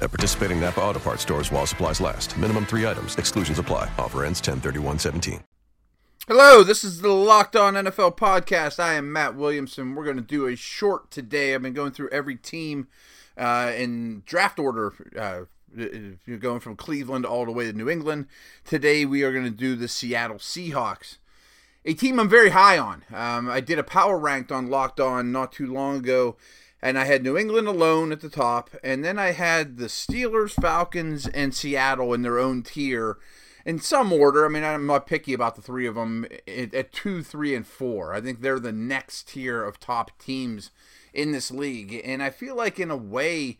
At participating Napa Auto Parts stores while supplies last. Minimum three items. Exclusions apply. Offer ends 10 17 Hello, this is the Locked On NFL podcast. I am Matt Williamson. We're going to do a short today. I've been going through every team uh, in draft order, uh, you're going from Cleveland all the way to New England. Today we are going to do the Seattle Seahawks, a team I'm very high on. Um, I did a power ranked on Locked On not too long ago, and I had New England alone at the top, and then I had the Steelers, Falcons, and Seattle in their own tier in some order. I mean, I'm not picky about the three of them at two, three, and four. I think they're the next tier of top teams in this league, and I feel like in a way.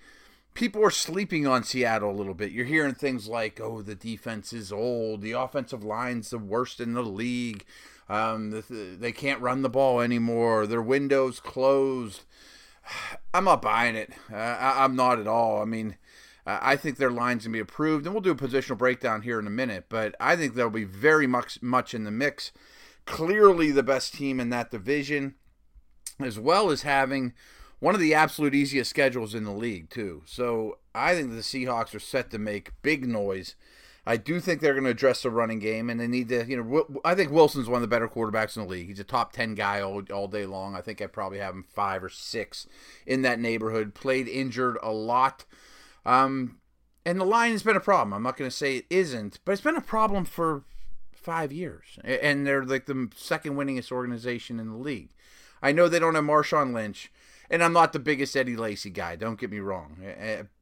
People are sleeping on Seattle a little bit. You're hearing things like, "Oh, the defense is old. The offensive line's the worst in the league. Um, they can't run the ball anymore. Their windows closed." I'm not buying it. Uh, I, am not at all. I mean, uh, I think their line's gonna be approved, and we'll do a positional breakdown here in a minute. But I think they'll be very much much in the mix. Clearly, the best team in that division, as well as having one of the absolute easiest schedules in the league too. So I think the Seahawks are set to make big noise. I do think they're going to address the running game, and they need to, you know, I think Wilson's one of the better quarterbacks in the league. He's a top 10 guy all, all day long. I think I probably have him five or six in that neighborhood. Played injured a lot. Um, and the line has been a problem. I'm not going to say it isn't, but it's been a problem for five years. And they're like the second winningest organization in the league. I know they don't have Marshawn Lynch, and I'm not the biggest Eddie Lacy guy, don't get me wrong.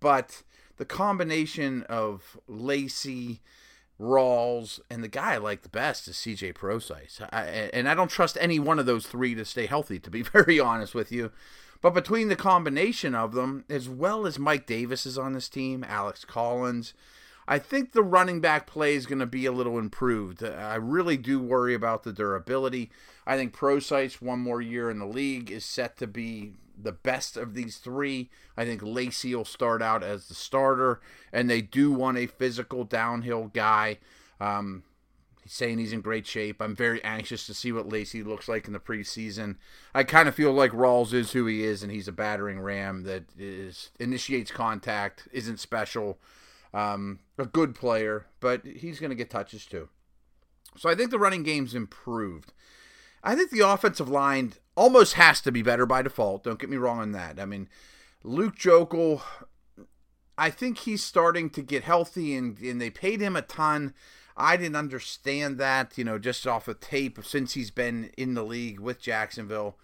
But the combination of Lacy, Rawls, and the guy I like the best is CJ Prosise. I, and I don't trust any one of those three to stay healthy, to be very honest with you. But between the combination of them, as well as Mike Davis is on this team, Alex Collins, I think the running back play is going to be a little improved. I really do worry about the durability. I think Prosise, one more year in the league, is set to be the best of these three. I think Lacy will start out as the starter, and they do want a physical downhill guy. Um, he's saying he's in great shape. I'm very anxious to see what Lacy looks like in the preseason. I kind of feel like Rawls is who he is, and he's a battering ram that is initiates contact, isn't special, um, a good player, but he's going to get touches too. So I think the running game's improved. I think the offensive line almost has to be better by default. Don't get me wrong on that. I mean, Luke Joeckel, I think he's starting to get healthy, and, and they paid him a ton. I didn't understand that, you know, just off of tape since he's been in the league with Jacksonville.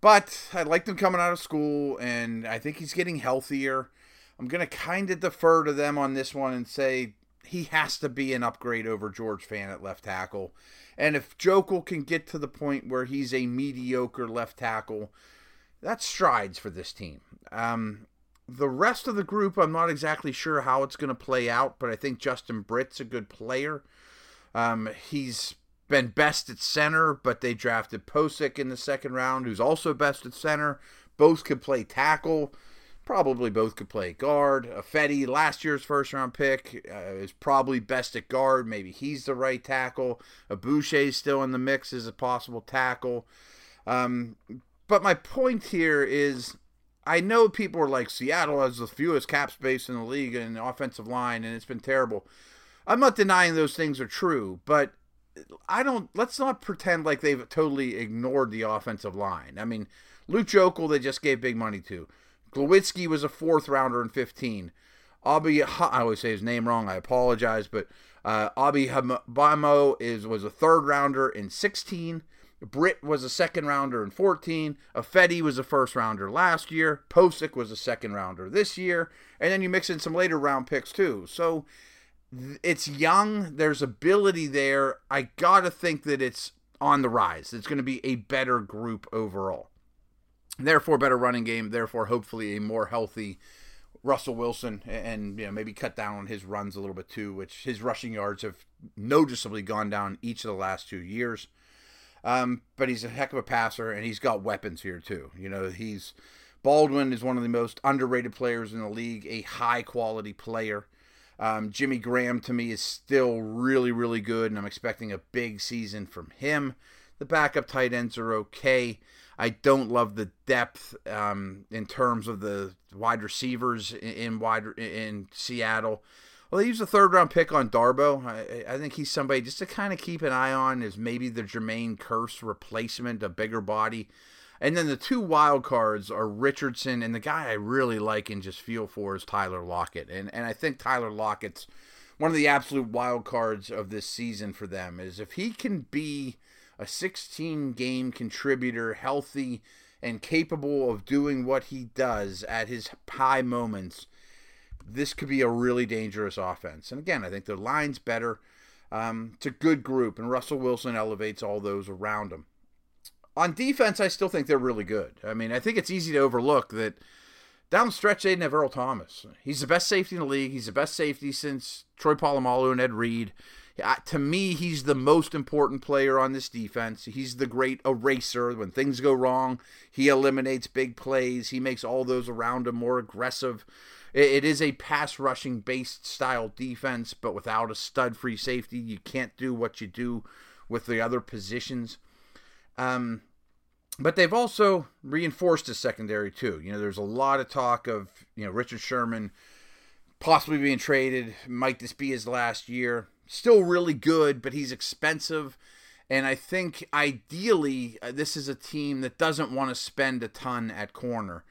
But I liked him coming out of school, and I think he's getting healthier. I'm going to kind of defer to them on this one and say he has to be an upgrade over George Fant at left tackle. And if Joeckel can get to the point where he's a mediocre left tackle, that's strides for this team. Um, the rest of the group, I'm not exactly sure how it's going to play out, but I think Justin Britt's a good player. Um, he's been best at center, but they drafted Pocic in the second round, who's also best at center. Both could play tackle. Probably both could play guard. Ifedi, last year's first round pick, uh, is probably best at guard. Maybe he's the right tackle. is still in the mix as a possible tackle. Um, but my point here is I know people are like Seattle has the fewest cap space in the league and offensive line, and it's been terrible. I'm not denying those things are true, but I don't. Let's not pretend like they've totally ignored the offensive line. I mean, Luke Joeckel they just gave big money to. Glowinski was a fourth rounder in 15. Abi, I always say his name wrong. I apologize, but uh, Abi Bamo is was a third rounder in 16. Britt was a second rounder in 14. Ifedi was a first rounder last year. Pocic was a second rounder this year. And then you mix in some later round picks too. So it's young. There's ability there. I got to think that it's on the rise. It's going to be a better group overall. Therefore, better running game. Therefore, hopefully, a more healthy Russell Wilson and you know maybe cut down on his runs a little bit too, which his rushing yards have noticeably gone down each of the last two years. Um, but he's a heck of a passer and he's got weapons here too. You know, he's Baldwin is one of the most underrated players in the league, a high quality player. Um, Jimmy Graham to me is still really, really good, and I'm expecting a big season from him. The backup tight ends are okay. I don't love the depth um, in terms of the wide receivers in, wide in Seattle. Well, they used a third round pick on Darboh. I, I think he's somebody just to kind of keep an eye on as maybe the Jermaine Kearse replacement, a bigger body. And then the two wild cards are Richardson and the guy I really like and just feel for is Tyler Lockett. And and I think Tyler Lockett's one of the absolute wild cards of this season for them is if he can be a 16 game contributor, healthy and capable of doing what he does at his high moments, this could be a really dangerous offense. And again, I think the line's better. Um, it's a good group, and Russell Wilson elevates all those around him on defense, I still think they're really good. I mean, I think it's easy to overlook that down the stretch they didn't have Earl Thomas. He's the best safety in the league. He's the best safety since Troy Polamalu and Ed Reed. To me, he's the most important player on this defense. He's the great eraser. When things go wrong, he eliminates big plays. He makes all those around him more aggressive. It is a pass rushing based style defense, but without a stud free safety, you can't do what you do with the other positions. Um, but they've also reinforced the secondary too. You know, there's a lot of talk of you know Richard Sherman possibly being traded. Might this be his last year? Still really good, but he's expensive. And I think ideally, uh, this is a team that doesn't want to spend a ton at corner.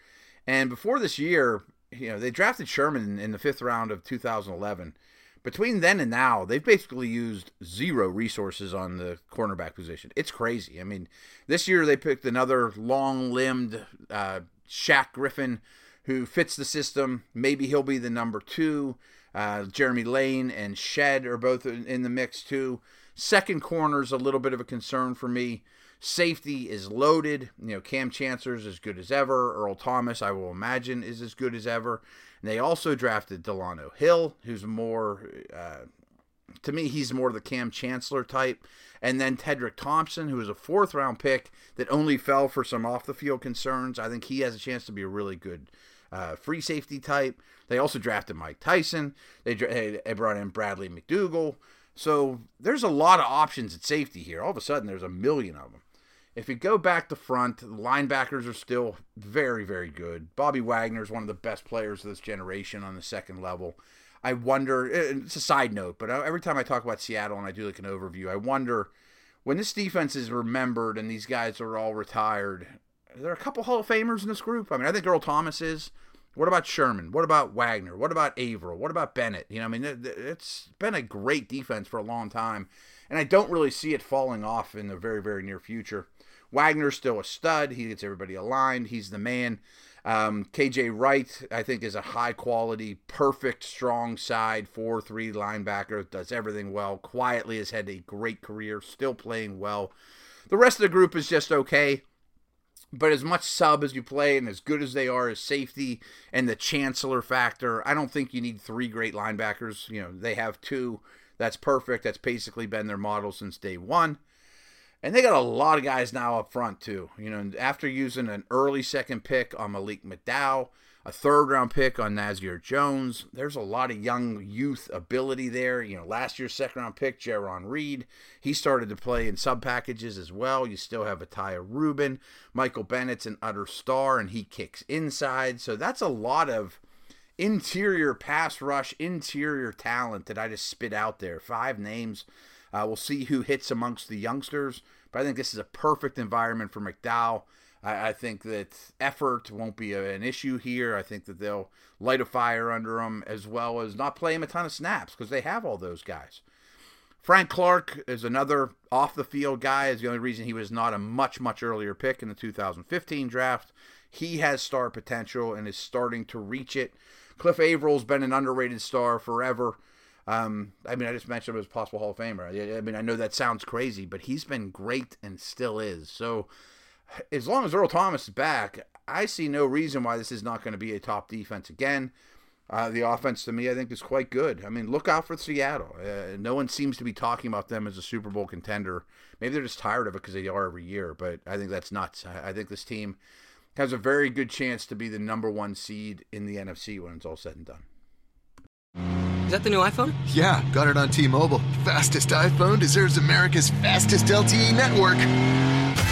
And before this year, you know, they drafted Sherman in the fifth round of 2011 between then and now, they've basically used zero resources on the cornerback position. It's crazy. I mean, this year they picked another long limbed uh, Shaq Griffin who fits the system. Maybe he'll be the number two. Uh, Jeremy Lane and Shead are both in the mix too. Second corner is a little bit of a concern for me. Safety is loaded. You know, Kam Chancellor's as good as ever. Earl Thomas, I will imagine, is as good as ever. And they also drafted Delano Hill, who's more, uh, to me, he's more the Kam Chancellor type. And then Tedric Thompson, who was a fourth round pick that only fell for some off the field concerns. I think he has a chance to be a really good uh, free safety type. They also drafted Mike Tyson. They, they brought in Bradley McDougald. So there's a lot of options at safety here. All of a sudden, there's a million of them. If you go back to front, the linebackers are still very, very good. Bobby Wagner is one of the best players of this generation on the second level. I wonder, it's a side note, but every time I talk about Seattle and I do like an overview, I wonder when this defense is remembered and these guys are all retired, are a couple Hall of Famers in this group? I mean, I think Earl Thomas is. What about Sherman? What about Wagner? What about Avril? What about Bennett? You know, I mean, it's been a great defense for a long time, and I don't really see it falling off in the very, very near future. Wagner's still a stud. He gets everybody aligned. He's the man. Um, KJ Wright, I think, is a high quality, perfect, strong side 4 3 linebacker. Does everything well. Quietly has had a great career, still playing well. The rest of the group is just okay. But as much sub as you play and as good as they are as safety and the chancellor factor, I don't think you need three great linebackers. You know, they have two. That's perfect. That's basically been their model since day one. And they got a lot of guys now up front too. You know, after using an early second pick on Malik McDowell, a third round pick on Nazair Jones, there's a lot of young youth ability there. You know, last year's second round pick, Jarran Reed, he started to play in sub packages as well. You still have Ahtyba Rubin, Michael Bennett's an utter star, and he kicks inside. So that's a lot of interior pass rush, interior talent that I just spit out there. Five names uh, we'll see who hits amongst the youngsters, but I think this is a perfect environment for McDowell. I, I think that effort won't be an issue here. I think that they'll light a fire under him as well as not play him a ton of snaps because they have all those guys. Frank Clark is another off the field guy. Is the only reason he was not a much much earlier pick in the 2015 draft. He has star potential and is starting to reach it. Cliff Avril's been an underrated star forever. Um, I mean, I just mentioned him as possible Hall of Famer. I mean, I know that sounds crazy, but he's been great and still is. So, as long as Earl Thomas is back, I see no reason why this is not going to be a top defense again. Uh, the offense to me, I think, is quite good. I mean, look out for Seattle. Uh, no one seems to be talking about them as a Super Bowl contender. Maybe they're just tired of it because they are every year, but I think that's nuts. I, I think this team has a very good chance to be the number one seed in the NFC when it's all said and done. Is that the new iPhone? Yeah, got it on T Mobile. Fastest iPhone deserves America's fastest LTE network.